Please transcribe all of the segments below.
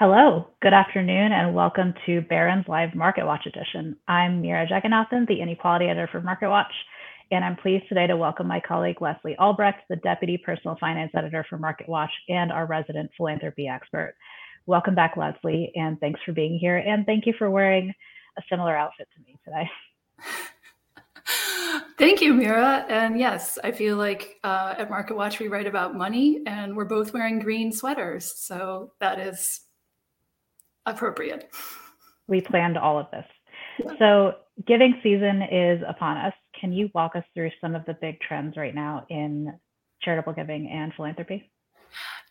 Hello, good afternoon, and welcome to Barron's Live Market Watch edition. I'm Meera Jagannathan, the Inequality Editor for Market Watch, and I'm pleased today to welcome my colleague Leslie Albrecht, the Deputy Personal Finance Editor for Market Watch and our resident philanthropy expert. Welcome back, Leslie, and thanks for being here. And thank you for wearing a similar outfit to me today. Thank you, Meera. And yes, I feel like uh, at Market Watch we write about money, and we're both wearing green sweaters, so that is appropriate. We planned all of this. So, giving season is upon us. Can you walk us through some of the big trends right now in charitable giving and philanthropy?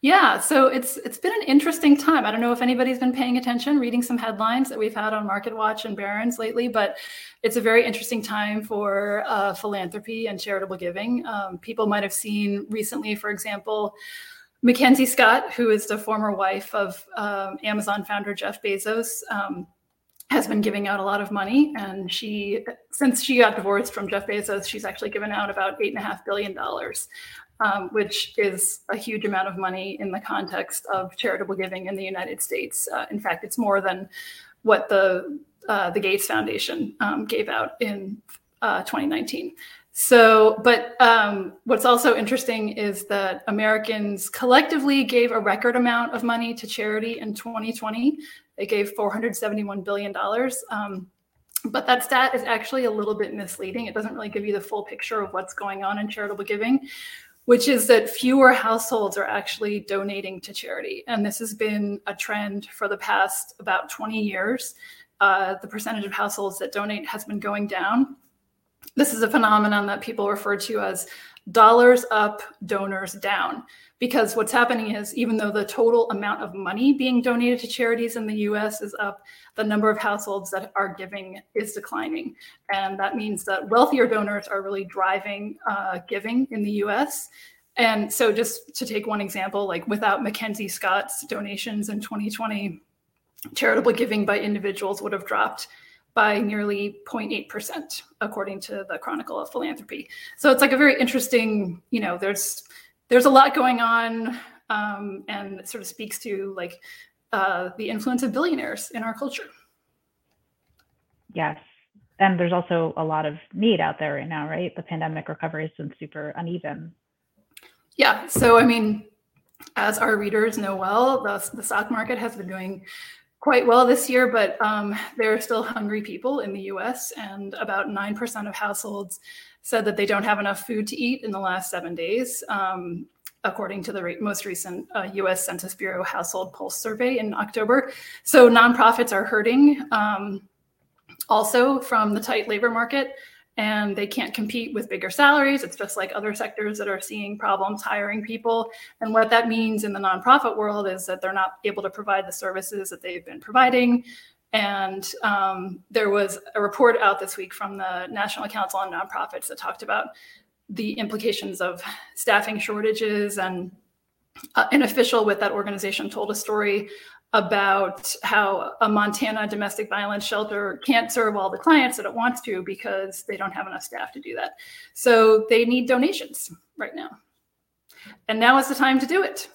Yeah, so it's it's been an interesting time. I don't know if anybody's been paying attention, reading some headlines that we've had on Market Watch and Barron's lately, but it's a very interesting time for uh, philanthropy and charitable giving. Um, people might have seen recently, for example, Mackenzie Scott, who is the former wife of um, Amazon founder Jeff Bezos, um, has been giving out a lot of money. And she, since she got divorced from Jeff Bezos, she's actually given out about eight and a half billion dollars, um, which is a huge amount of money in the context of charitable giving in the United States. Uh, in fact, it's more than what the uh, the Gates Foundation um, gave out in uh, 2019. So, but um, what's also interesting is that Americans collectively gave a record amount of money to charity in 2020. They gave $471 billion. Um, but that stat is actually a little bit misleading. It doesn't really give you the full picture of what's going on in charitable giving, which is that fewer households are actually donating to charity. And this has been a trend for the past about 20 years. Uh, the percentage of households that donate has been going down this is a phenomenon that people refer to as dollars up, donors down. Because what's happening is, even though the total amount of money being donated to charities in the US is up, the number of households that are giving is declining. And that means that wealthier donors are really driving uh, giving in the US. And so, just to take one example, like without Mackenzie Scott's donations in 2020, charitable giving by individuals would have dropped by nearly 0.8%, according to the Chronicle of Philanthropy. So it's like a very interesting, you know, there's there's a lot going on, um, and it sort of speaks to like uh, the influence of billionaires in our culture. Yes. And there's also a lot of need out there right now, right? The pandemic recovery has been super uneven. Yeah. So, I mean, as our readers know well, the, the stock market has been doing quite well this year, but um, there are still hungry people in the US, and about 9% of households said that they don't have enough food to eat in the last seven days, um, according to the re- most recent uh, US Census Bureau Household Pulse survey in October. So nonprofits are hurting um, also from the tight labor market and they can't compete with bigger salaries. It's just like other sectors that are seeing problems hiring people. And what that means in the nonprofit world is that they're not able to provide the services that they've been providing. And um, there was a report out this week from the National Council on Nonprofits that talked about the implications of staffing shortages. And uh, an official with that organization told a story about how a Montana domestic violence shelter can't serve all the clients that it wants to because they don't have enough staff to do that. So they need donations right now. And now is the time to do it.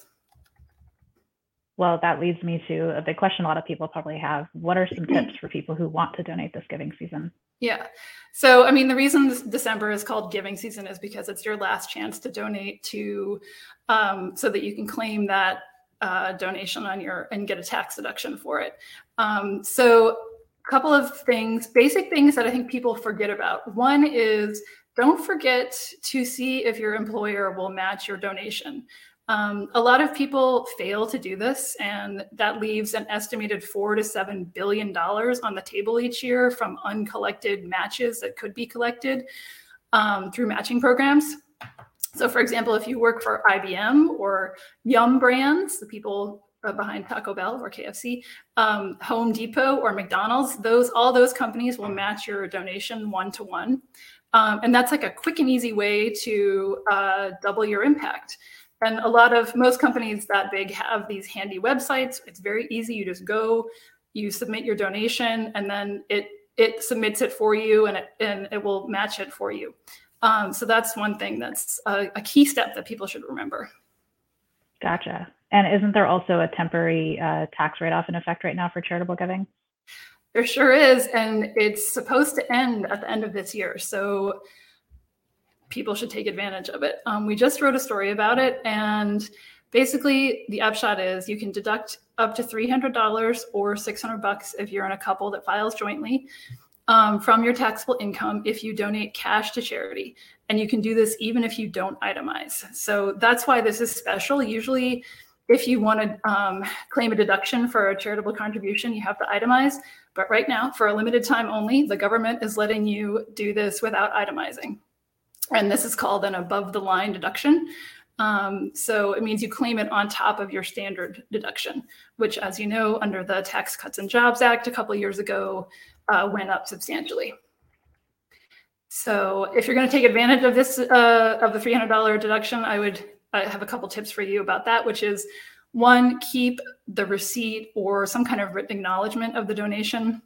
Well, that leads me to a big question a lot of people probably have. What are some tips for people who want to donate this giving season? Yeah. So, I mean, the reason December is called giving season is because it's your last chance to donate to, um, so that you can claim that uh, donation on your and get a tax deduction for it. Um, so, a couple of things, basic things that I think people forget about. One is don't forget to see if your employer will match your donation. Um, a lot of people fail to do this, and that leaves an estimated four to seven billion dollars on the table each year from uncollected matches that could be collected um, through matching programs. So, for example, if you work for IBM or Yum Brands, the people uh, behind Taco Bell or KFC, um, Home Depot or McDonald's, those all those companies will match your donation one to one, and that's like a quick and easy way to uh, double your impact. And a lot of most companies that big have these handy websites. It's very easy. You just go, you submit your donation, and then it it submits it for you, and it and it will match it for you. Um, so that's one thing that's a, a, key step that people should remember. Gotcha. And isn't there also a temporary uh, tax write-off in effect right now for charitable giving? There sure is, and it's supposed to end at the end of this year. So people should take advantage of it. Um, we just wrote a story about it, and basically the upshot is you can deduct up to $300 or 600 bucks if you're in a couple that files jointly um, from your taxable income if you donate cash to charity. And you can do this even if you don't itemize. So that's why this is special. Usually, if you want to um, claim a deduction for a charitable contribution, you have to itemize. But right now, for a limited time only, the government is letting you do this without itemizing. And this is called an above the line deduction. Um, so it means you claim it on top of your standard deduction, which, as you know, under the Tax Cuts and Jobs Act a couple years ago, uh, went up substantially. So if you're going to take advantage of this uh, of the $300 deduction, I would I have a couple tips for you about that, which is one, keep the receipt or some kind of written acknowledgement of the donation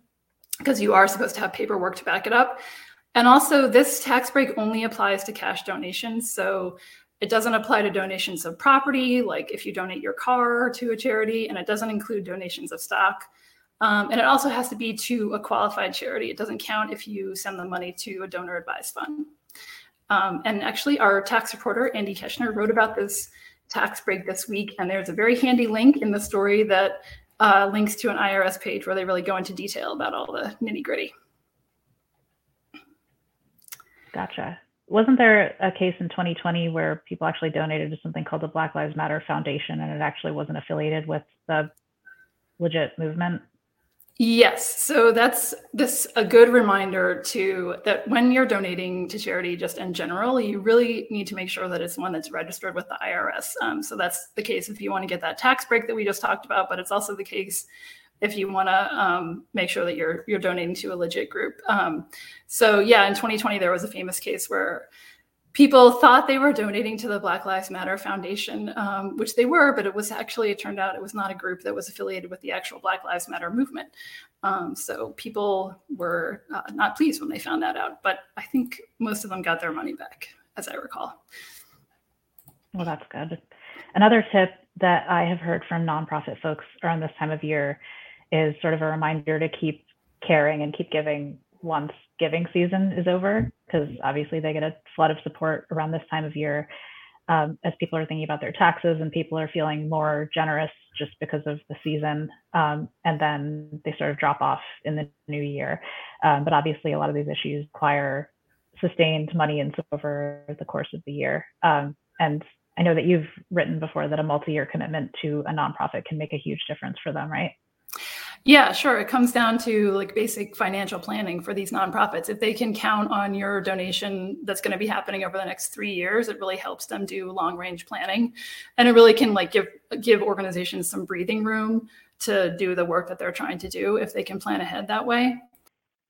because you are supposed to have paperwork to back it up. And also, this tax break only applies to cash donations. So it doesn't apply to donations of property, like if you donate your car to a charity, and it doesn't include donations of stock. Um, and it also has to be to a qualified charity. It doesn't count if you send the money to a donor advised fund. Um, and actually, our tax reporter, Andy Keshner, wrote about this tax break this week. And there's a very handy link in the story that uh, links to an IRS page where they really go into detail about all the nitty gritty. Gotcha. Wasn't there a case in 2020 where people actually donated to something called the Black Lives Matter Foundation and it actually wasn't affiliated with the legit movement? Yes. So that's this a good reminder to that when you're donating to charity, just in general, you really need to make sure that it's one that's registered with the IRS. Um, so that's the case if you want to get that tax break that we just talked about, but it's also the case if you want to um, make sure that you're you're donating to a legit group. Um, so yeah, in 2020 there was a famous case where people thought they were donating to the Black Lives Matter Foundation, um, which they were, but it was actually, it turned out it was not a group that was affiliated with the actual Black Lives Matter movement. Um, so people were uh, not pleased when they found that out, but I think most of them got their money back, as I recall. Well, that's good. Another tip that I have heard from nonprofit folks around this time of year is sort of a reminder to keep caring and keep giving once giving season is over, because obviously they get a flood of support around this time of year um, as people are thinking about their taxes and people are feeling more generous just because of the season. Um, and then they sort of drop off in the new year. Um, but obviously, a lot of these issues require sustained money and over the course of the year. Um, and I know that you've written before that a multi year commitment to a nonprofit can make a huge difference for them, right? Yeah, sure. It comes down to like basic financial planning for these nonprofits. If they can count on your donation that's going to be happening over the next three years, it really helps them do long range planning, and it really can like give give organizations some breathing room to do the work that they're trying to do if they can plan ahead that way.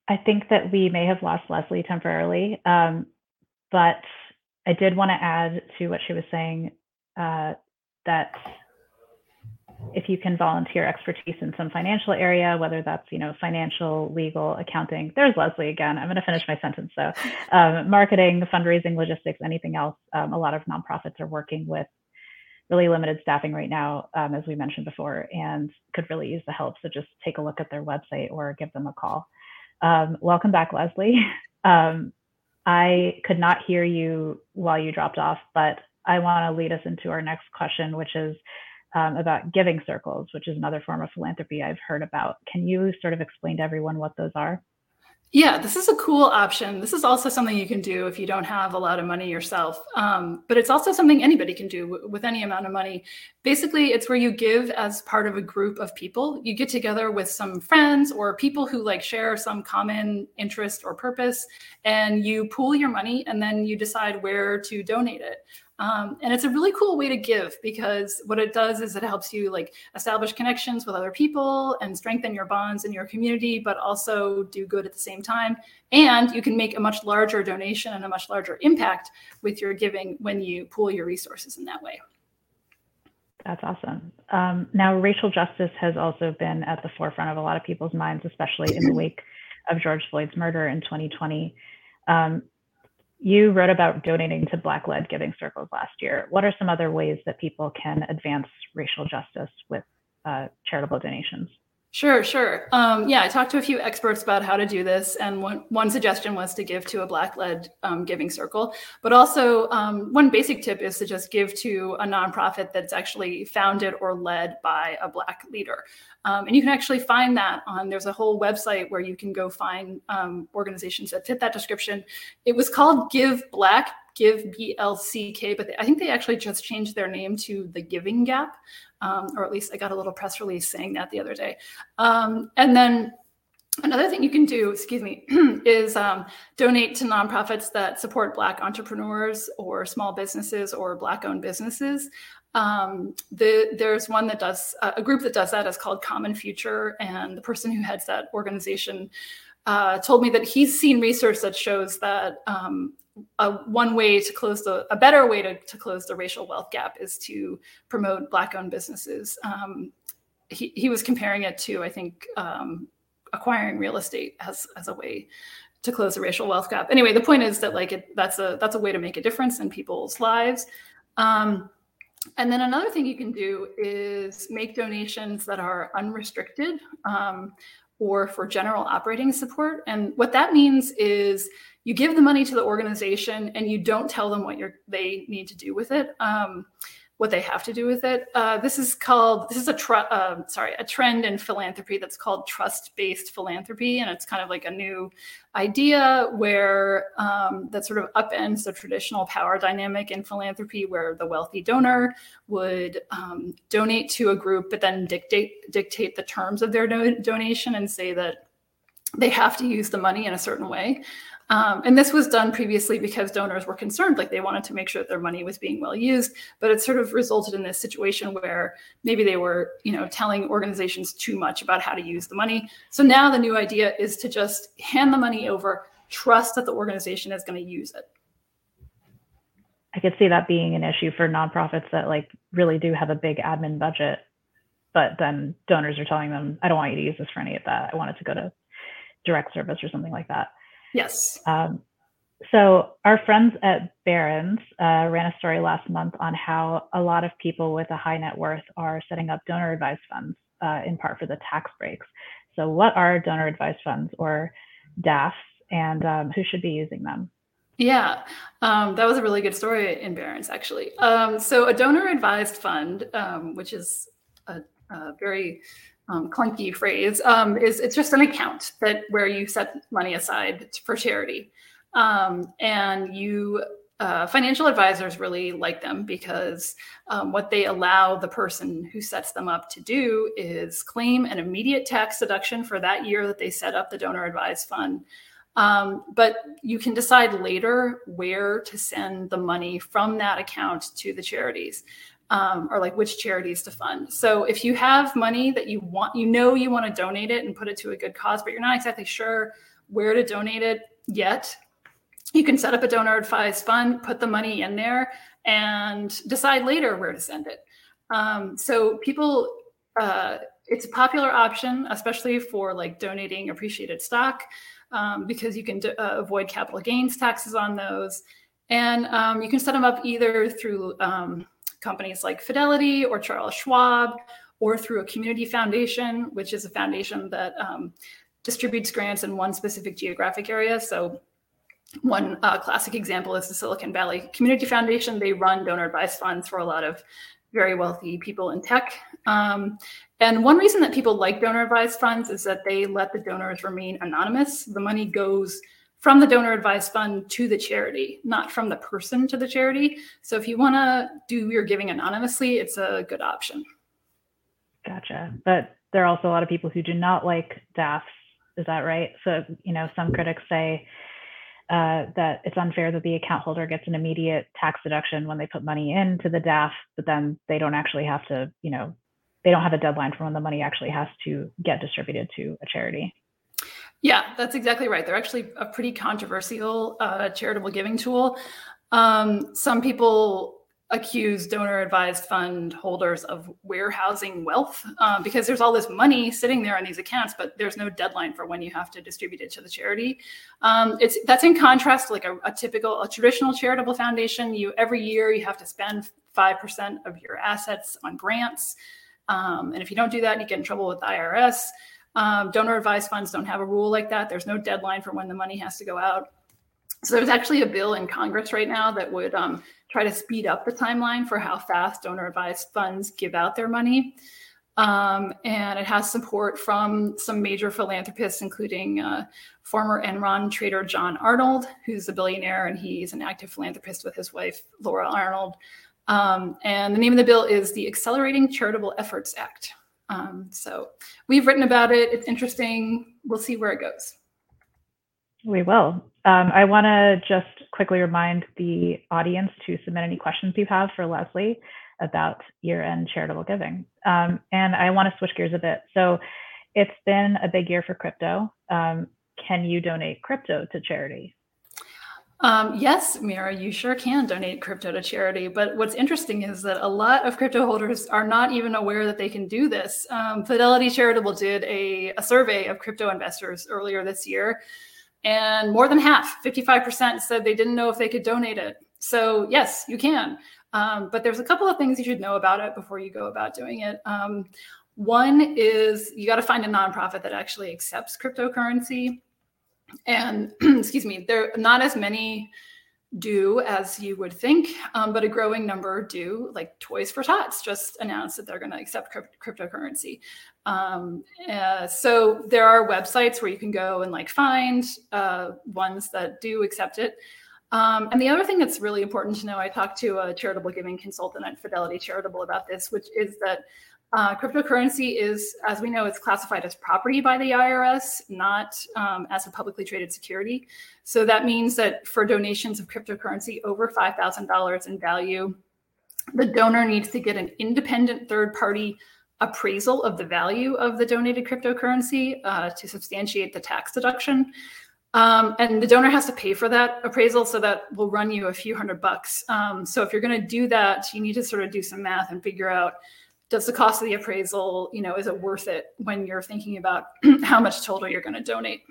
I think that we may have lost Leslie temporarily, um, but I did want to add to what she was saying uh, that if you can volunteer expertise in some financial area, whether that's you know financial, legal, accounting. There's Leslie again. I'm going to finish my sentence though. Um, marketing, fundraising, logistics, anything else. Um, a lot of nonprofits are working with really limited staffing right now, um, as we mentioned before, and could really use the help. So just take a look at their website or give them a call. Um, welcome back, Leslie. Um, I could not hear you while you dropped off, but I want to lead us into our next question, which is um, about giving circles, which is another form of philanthropy I've heard about. Can you sort of explain to everyone what those are? Yeah, this is a cool option. This is also something you can do if you don't have a lot of money yourself. Um, but it's also something anybody can do w- with any amount of money. Basically, it's where you give as part of a group of people. You get together with some friends or people who like share some common interest or purpose, and you pool your money and then you decide where to donate it. Um, and it's a really cool way to give because what it does is it helps you like establish connections with other people and strengthen your bonds in your community, but also do good at the same time. And you can make a much larger donation and a much larger impact with your giving when you pool your resources in that way. That's awesome. Um, now, racial justice has also been at the forefront of a lot of people's minds, especially in the wake of George Floyd's murder in 2020. Um, you wrote about donating to Black led giving circles last year. What are some other ways that people can advance racial justice with uh, charitable donations? Sure, sure. Um, yeah, I talked to a few experts about how to do this, and one, one suggestion was to give to a Black-led um, giving circle. But also, um, one basic tip is to just give to a nonprofit that's actually founded or led by a Black leader. Um, and you can actually find that on. There's a whole website where you can go find um, organizations that fit that description. It was called Give Black, Give BLCK, but they, I think they actually just changed their name to the Giving Gap um, or at least I got a little press release saying that the other day. Um, and then another thing you can do, excuse me, is um, donate to nonprofits that support Black entrepreneurs or small businesses or Black owned businesses. Um, the, there's one that does uh, a group that does that is called Common Future, and the person who heads that organization uh, told me that he's seen research that shows that um, a, one way to close the a better way to, to close the racial wealth gap is to promote black owned businesses. Um, he, he was comparing it to i think um, acquiring real estate as as a way to close the racial wealth gap. Anyway the point is that like it, that's a that's a way to make a difference in people's lives. Um, and then another thing you can do is make donations that are unrestricted um, or for general operating support. And what that means is you give the money to the organization and you don't tell them what you're, they need to do with it. Um, what they have to do with it. Uh, this is called this is a tr- uh, sorry a trend in philanthropy that's called trust based philanthropy, and it's kind of like a new idea where um, that sort of upends the traditional power dynamic in philanthropy, where the wealthy donor would um, donate to a group, but then dictate dictate the terms of their do- donation and say that they have to use the money in a certain way. Um, and this was done previously because donors were concerned, like they wanted to make sure that their money was being well used. But it sort of resulted in this situation where maybe they were, you know, telling organizations too much about how to use the money. So now the new idea is to just hand the money over, trust that the organization is going to use it. I could see that being an issue for nonprofits that like really do have a big admin budget, but then donors are telling them, "I don't want you to use this for any of that. I want it to go to direct service or something like that." Yes. Um, so our friends at Barron's uh, ran a story last month on how a lot of people with a high net worth are setting up donor advised funds, uh, in part for the tax breaks. So what are donor advised funds or DAFs, and um, who should be using them? Yeah, um, that was a really good story in Barron's, actually. Um, so a donor advised fund, um, which is a, a very um, clunky phrase um, is it's just an account that where you set money aside for charity. Um, and you uh, financial advisors really like them because um, what they allow the person who sets them up to do is claim an immediate tax deduction for that year that they set up the donor advised fund. Um, but you can decide later where to send the money from that account to the charities um, or like which charities to fund. So if you have money that you want, you know, you want to donate it and put it to a good cause, but you're not exactly sure where to donate it yet, you can set up a donor advised fund, put the money in there, and decide later where to send it. Um, so people, uh, it's a popular option, especially for like donating appreciated stock, um, because you can uh, avoid capital gains taxes on those. And um, you can set them up either through um, companies like Fidelity or Charles Schwab, or through a community foundation, which is a foundation that um, distributes grants in one specific geographic area. So, one uh, classic example is the Silicon Valley Community Foundation. They run donor advised funds for a lot of very wealthy people in tech. Um, and one reason that people like donor advised funds is that they let the donors remain anonymous. The money goes from the donor advised fund to the charity, not from the person to the charity. So if you want to do your giving anonymously, it's a good option. Gotcha. But there are also a lot of people who do not like DAFs. Is that right? So, you know, some critics say uh, that it's unfair that the account holder gets an immediate tax deduction when they put money into the DAF, but then they don't actually have to, you know, they don't have a deadline for when the money actually has to get distributed to a charity. Yeah, that's exactly right. They're actually a pretty controversial uh, charitable giving tool. Um, some people accuse donor advised fund holders of warehousing wealth uh, because there's all this money sitting there on these accounts but there's no deadline for when you have to distribute it to the charity um, it's that's in contrast like a, a, typical a traditional charitable foundation you every year you have to spend 5% of your assets on grants um, and if you don't do that you get in trouble with irs um, donor advised funds don't have a rule like that there's no deadline for when the money has to go out so there's actually a bill in Congress right now that would um, try to speed up the timeline for how fast donor advised funds give out their money. Um, and it has support from some major philanthropists, including uh, former Enron trader John Arnold, who's a billionaire, and he's an active philanthropist with his wife, Laura Arnold. Um, and the name of the bill is the Accelerating Charitable Efforts Act. Um, so we've written about it. It's interesting. We'll see where it goes. We will. Um, I want to just quickly remind the audience to submit any questions you have for Leslie about year-end charitable giving. Um, and I want to switch gears a bit. So it's been a big year for crypto. Um, can you donate crypto to charity? Um, yes, Meera, you sure can donate crypto to charity. But what's interesting is that a lot of crypto holders are not even aware that they can do this. Um, Fidelity Charitable did a, a survey of crypto investors earlier this year and more than half, 55%, said they didn't know if they could donate it. So, yes, you can. Um, but there's a couple of things you should know about it before you go about doing it. Um, one is you got to find a nonprofit that actually accepts cryptocurrency. And excuse me, there not as many do as you would think, um, but a growing number do. Like Toys for Tots just announced that they're going to accept crypt- cryptocurrency. Um, uh, so there are websites where you can go and like find uh, ones that do accept it. Um, and the other thing that's really important to know, I talked to a charitable giving consultant at Fidelity Charitable about this, which is that uh, cryptocurrency is, as we know, it's classified as property by the IRS, not um, as a publicly traded security. So that means that for donations of cryptocurrency over $5,000 in value, the donor needs to get an independent third party appraisal of the value of the donated cryptocurrency uh, to substantiate the tax deduction. Um, and the donor has to pay for that appraisal, so that will run you a few hundred bucks. Um, so if you're going to do that, you need to sort of do some math and figure out does the cost of the appraisal, you know, is it worth it when you're thinking about how much total you're going to donate?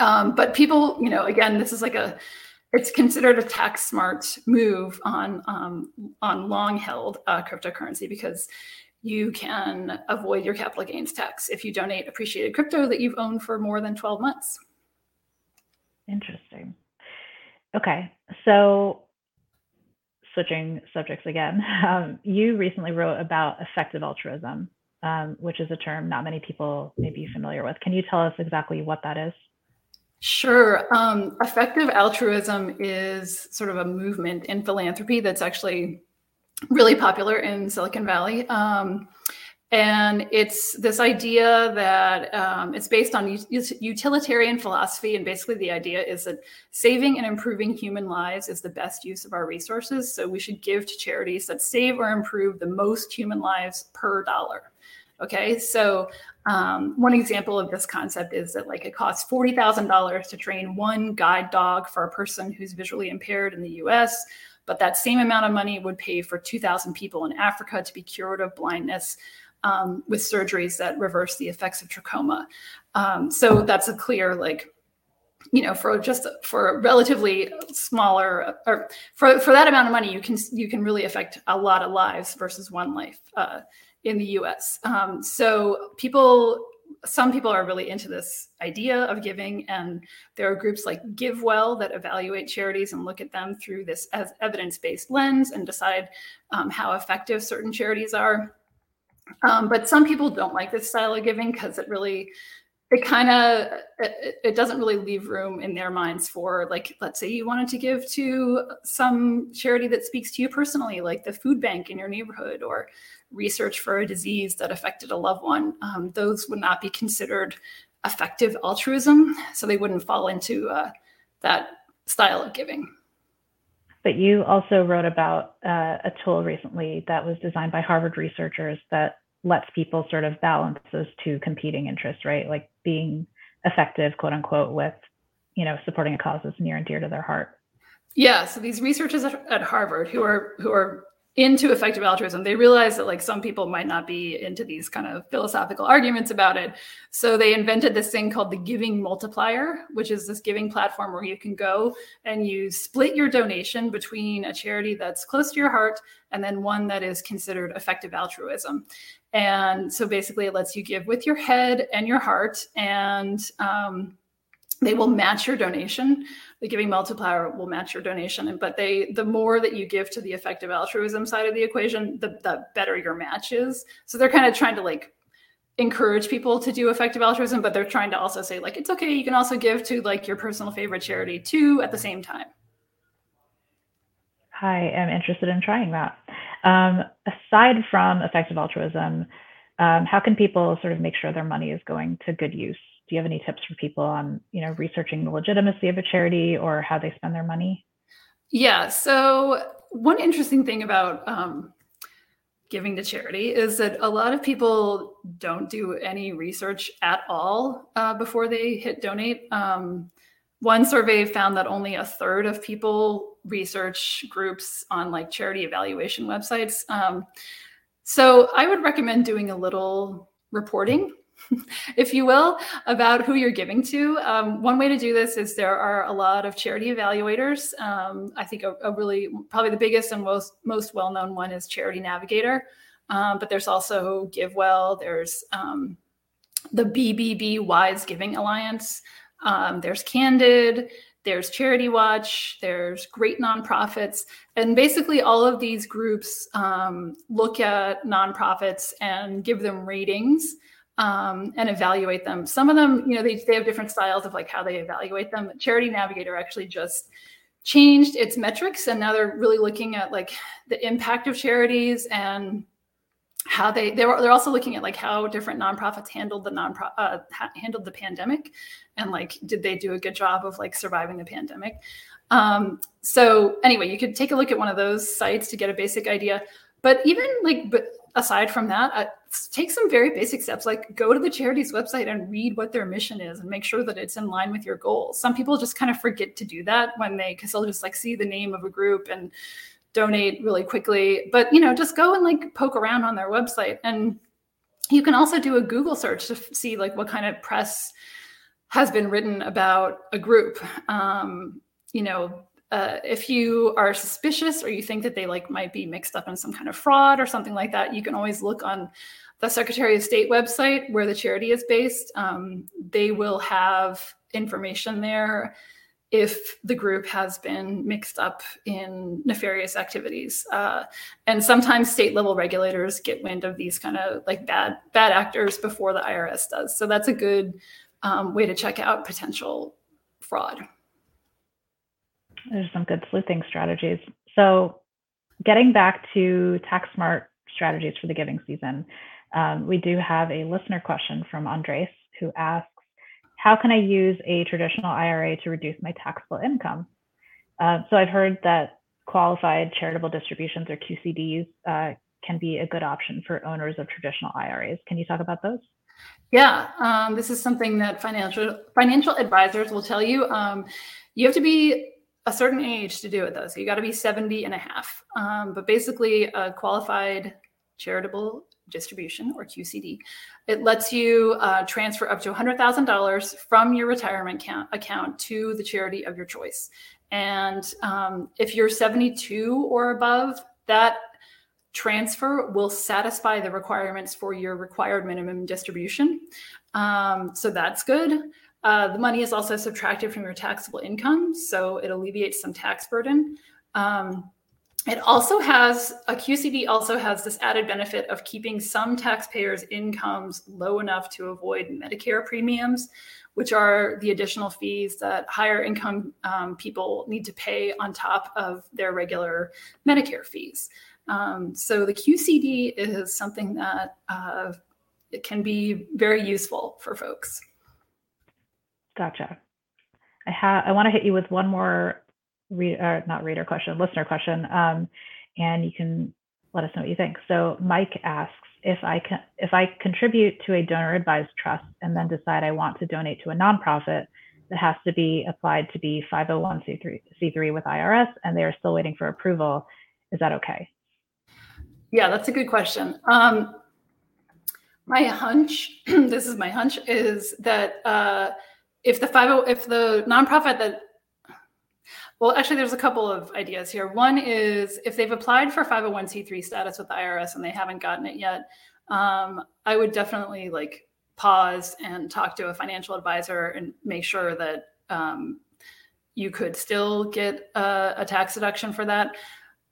Um, but people, you know, again, this is like a it's considered a tax smart move on um, on long held uh, cryptocurrency because you can avoid your capital gains tax if you donate appreciated crypto that you've owned for more than 12 months. Interesting. Okay, so switching subjects again, um, you recently wrote about effective altruism, um, which is a term not many people may be familiar with. Can you tell us exactly what that is? Sure. Um, effective altruism is sort of a movement in philanthropy that's actually really popular in Silicon Valley. Um, and it's this idea that um, it's based on utilitarian philosophy. And basically, the idea is that saving and improving human lives is the best use of our resources. So we should give to charities that save or improve the most human lives per dollar. Okay, so um, one example of this concept is that like it costs forty thousand dollars to train one guide dog for a person who's visually impaired in the U.S. But that same amount of money would pay for 2,000 people in Africa to be cured of blindness um, with surgeries that reverse the effects of trachoma. Um, so that's a clear, like, you know, for just for relatively smaller or for, for that amount of money, you can you can really affect a lot of lives versus one life uh, in the U.S. Um, so people some people are really into this idea of giving and there are groups like givewell that evaluate charities and look at them through this as evidence-based lens and decide um, how effective certain charities are um, but some people don't like this style of giving because it really it kind of it, it, doesn't really leave room in their minds for like let's say you wanted to give to some charity that speaks to you personally like the food bank in your neighborhood or research for a disease that affected a loved one, um, those would not be considered effective altruism. So they wouldn't fall into uh, that style of giving. But you also wrote about uh, a tool recently that was designed by Harvard researchers that lets people sort of balance those two competing interests, right? Like being effective, quote unquote, with you know supporting a cause that's near and dear to their heart. Yeah. So these researchers at Harvard who are who are into effective altruism, they realized that like some people might not be into these kind of philosophical arguments about it. So they invented this thing called the giving multiplier, which is this giving platform where you can go and you split your donation between a charity that's close to your heart and then one that is considered effective altruism. And so basically it lets you give with your head and your heart and um, they will match your donation. The giving multiplier will match your donation. But they the more that you give to the effective altruism side of the equation the, the better your match is. So they're kind of trying to like encourage people to do effective altruism but they're trying to also say like it's okay you can also give to like your personal favorite charity too at the same time. I am interested in trying that. Um, aside from effective altruism um, how can people sort of make sure their money is going to good use do you have any tips for people on you know researching the legitimacy of a charity or how they spend their money? Yeah so one interesting thing about um, giving to charity is that a lot of people don't do any research at all uh, before they hit donate. Um, one survey found that only a third of people research groups on like charity evaluation websites. Um, so i would recommend doing a little reporting if you will, about who you're giving to. Um, one way to do this is there are a lot of charity evaluators. Um, I think a, a, really, probably the biggest and most most well known one is Charity Navigator, um, but there's also GiveWell. There's um, the BBB Wise Giving Alliance. Um, there's Candid. There's Charity Watch. There's great nonprofits, and basically all of these groups um, look at nonprofits and give them ratings um, and evaluate them. Some of them, you know, they, they have different styles of like how they evaluate them. Charity Navigator actually just changed its metrics and now they're really looking at like the impact of charities and how they they were they're also looking at like how different nonprofits handled the non uh, handled the pandemic and like did they do a good job of like surviving the pandemic um, so anyway you could take a look at one of those sites to get a basic idea but even like but aside from that, uh, take some very basic steps like go to the charity's website and read what their mission is and make sure that it's in line with your goals. Some people just kind of forget to do that when they, because they'll just like see the name of a group and donate really quickly. But, you know, just go and like poke around on their website. And you can also do a Google search to see like what kind of press has been written about a group. Um, you know, uh, if you are suspicious or you think that they like might be mixed up in some kind of fraud or something like that, you can always look on the Secretary of State website where the charity is based. Um, they will have information there if the group has been mixed up in nefarious activities. Uh, and sometimes state level regulators get wind of these kind of like bad bad actors before the IRS does. So that's a good um, way to check out potential fraud there's some good sleuthing strategies. So, getting back to tax smart strategies for the giving season, um, we do have a listener question from Andres who asks, "How can I use a traditional IRA to reduce my taxable income?" Uh, so, I've heard that qualified charitable distributions or QCDs uh, can be a good option for owners of traditional IRAs. Can you talk about those? Yeah, um, this is something that financial financial advisors will tell you. Um, you have to be a certain age to do it though. So you got to be 70 and a half. Um, but basically, a qualified charitable distribution or QCD, it lets you uh, transfer up to $100,000 from your retirement account, account to the charity of your choice. And um, if you're 72 or above, that transfer will satisfy the requirements for your required minimum distribution. Um, so that's good. Uh, the money is also subtracted from your taxable income, so it alleviates some tax burden. Um, it also has a QCD also has this added benefit of keeping some taxpayers' incomes low enough to avoid Medicare premiums, which are the additional fees that higher income um, people need to pay on top of their regular Medicare fees. Um, so the QCD is something that uh, it can be very useful for folks. Gotcha. I have I want to hit you with one more read uh, not reader question, listener question, um, and you can let us know what you think. So Mike asks if I can if I contribute to a donor advised trust and then decide I want to donate to a nonprofit that has to be applied to be 501c3 C3 with IRS and they are still waiting for approval, is that okay? Yeah, that's a good question. Um, my hunch, this is my hunch, is that uh, if the 50 if the nonprofit that well, actually, there's a couple of ideas here. One is if they've applied for 501c3 status with the IRS and they haven't gotten it yet, um, I would definitely like pause and talk to a financial advisor and make sure that um, you could still get a, a tax deduction for that.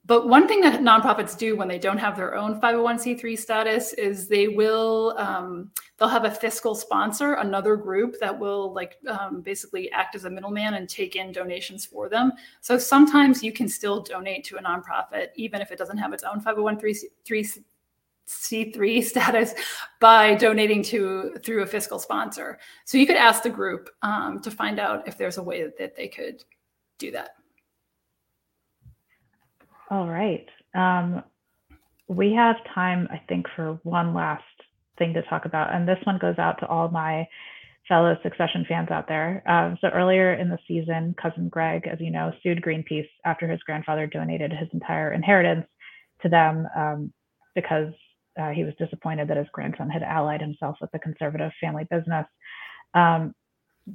But one thing that nonprofits do when they don't have their own 501c3 status is they will um, they'll have a fiscal sponsor, another group that will like um, basically act as a middleman and take in donations for them. So sometimes you can still donate to a nonprofit even if it doesn't have its own 501c3 C3 status by donating to through a fiscal sponsor. So you could ask the group um, to find out if there's a way that they could do that. All right. Um, we have time, I think, for one last thing to talk about. And this one goes out to all my fellow succession fans out there. Um, so earlier in the season, cousin Greg, as you know, sued Greenpeace after his grandfather donated his entire inheritance to them um, because uh, he was disappointed that his grandson had allied himself with the conservative family business. Um,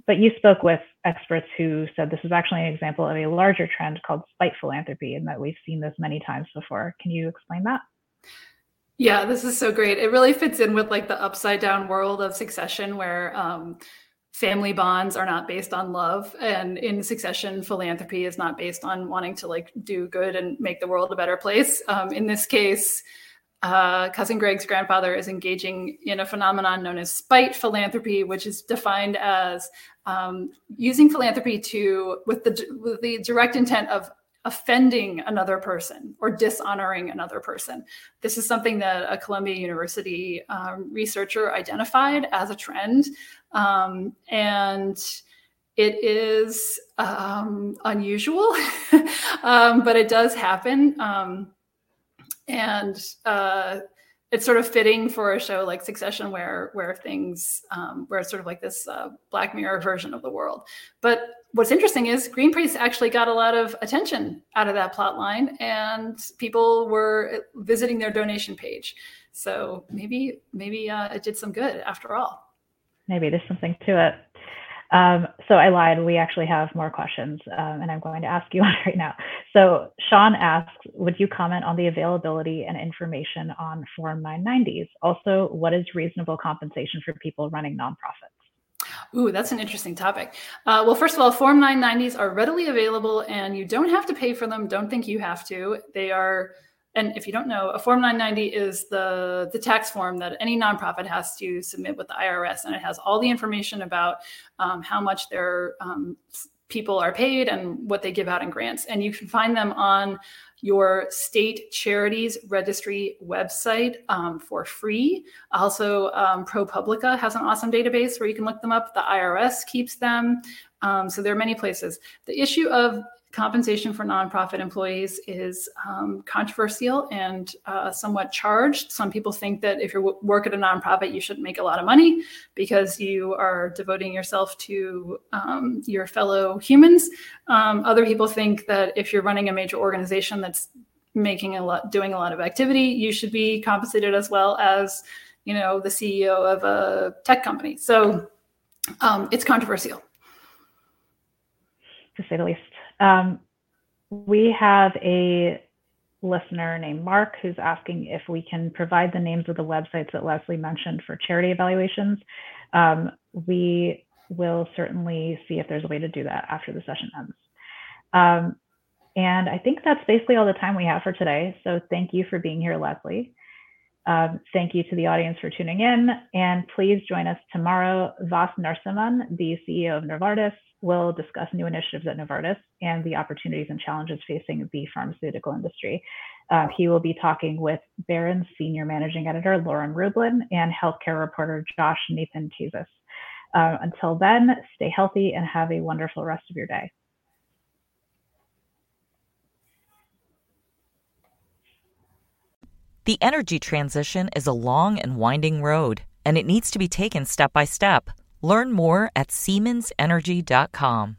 but you spoke with experts who said this is actually an example of a larger trend called spite philanthropy and that we've seen this many times before. Can you explain that? Yeah, this is so great. It really fits in with like the upside down world of succession where um, family bonds are not based on love and in succession philanthropy is not based on wanting to like do good and make the world a better place. Um, in this case, uh, cousin Greg's grandfather is engaging in a phenomenon known as spite philanthropy, which is defined as um, using philanthropy to with the with the direct intent of offending another person or dishonoring another person. This is something that a Columbia University um, researcher identified as a trend, um, and it is um, unusual, um, but it does happen. And uh, it's sort of fitting for a show like Succession, where where things um, where it's sort of like this uh, Black Mirror version of the world. But what's interesting is Greenpeace actually got a lot of attention out of that plot line, and people were visiting their donation page. So maybe maybe uh, it did some good after all. Maybe there's something to it. Um, so I lied. We actually have more questions, um, and I'm going to ask you one right now. So Sean asks, would you comment on the availability and information on Form 990s? Also, what is reasonable compensation for people running nonprofits? Ooh, that's an interesting topic. Uh, well, first of all, Form 990s are readily available, and you don't have to pay for them. Don't think you have to. They are and if you don't know, a Form 990 is the, the tax form that any nonprofit has to submit with the IRS. And it has all the information about um, how much their um, people are paid and what they give out in grants. And you can find them on your state charities registry website um, for free. Also, um, ProPublica has an awesome database where you can look them up. The IRS keeps them. Um, so there are many places. The issue of compensation for nonprofit employees is um, controversial and uh, somewhat charged. Some people think that if you work at a nonprofit, you shouldn't make a lot of money because you are devoting yourself to um, your fellow humans. Um, other people think that if you're running a major organization that's making a lot, doing a lot of activity, you should be compensated as well as, you know, the CEO of a tech company. So um, it's controversial. To say the least. Um, we have a listener named Mark who's asking if we can provide the names of the websites that Leslie mentioned for charity evaluations. Um, we will certainly see if there's a way to do that after the session ends. Um, and I think that's basically all the time we have for today. So thank you for being here, Leslie. Um, thank you to the audience for tuning in. And please join us tomorrow. Vas Narasimhan, the CEO of Novartis, will discuss new initiatives at Novartis and the opportunities and challenges facing the pharmaceutical industry. Uh, he will be talking with Barron's senior managing editor Lauren Rublin and healthcare reporter Josh Nathan Kazis. Uh, until then, stay healthy and have a wonderful rest of your day. The energy transition is a long and winding road, and it needs to be taken step by step. Learn more at SiemensEnergy.com.